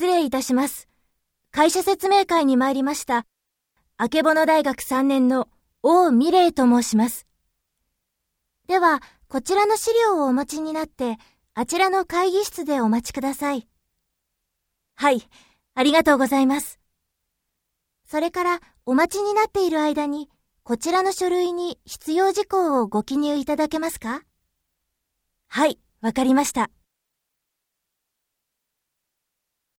失礼いたします。会社説明会に参りました。あけぼの大学3年の王美玲と申します。では、こちらの資料をお持ちになって、あちらの会議室でお待ちください。はい、ありがとうございます。それから、お待ちになっている間に、こちらの書類に必要事項をご記入いただけますか？はい、わかりました。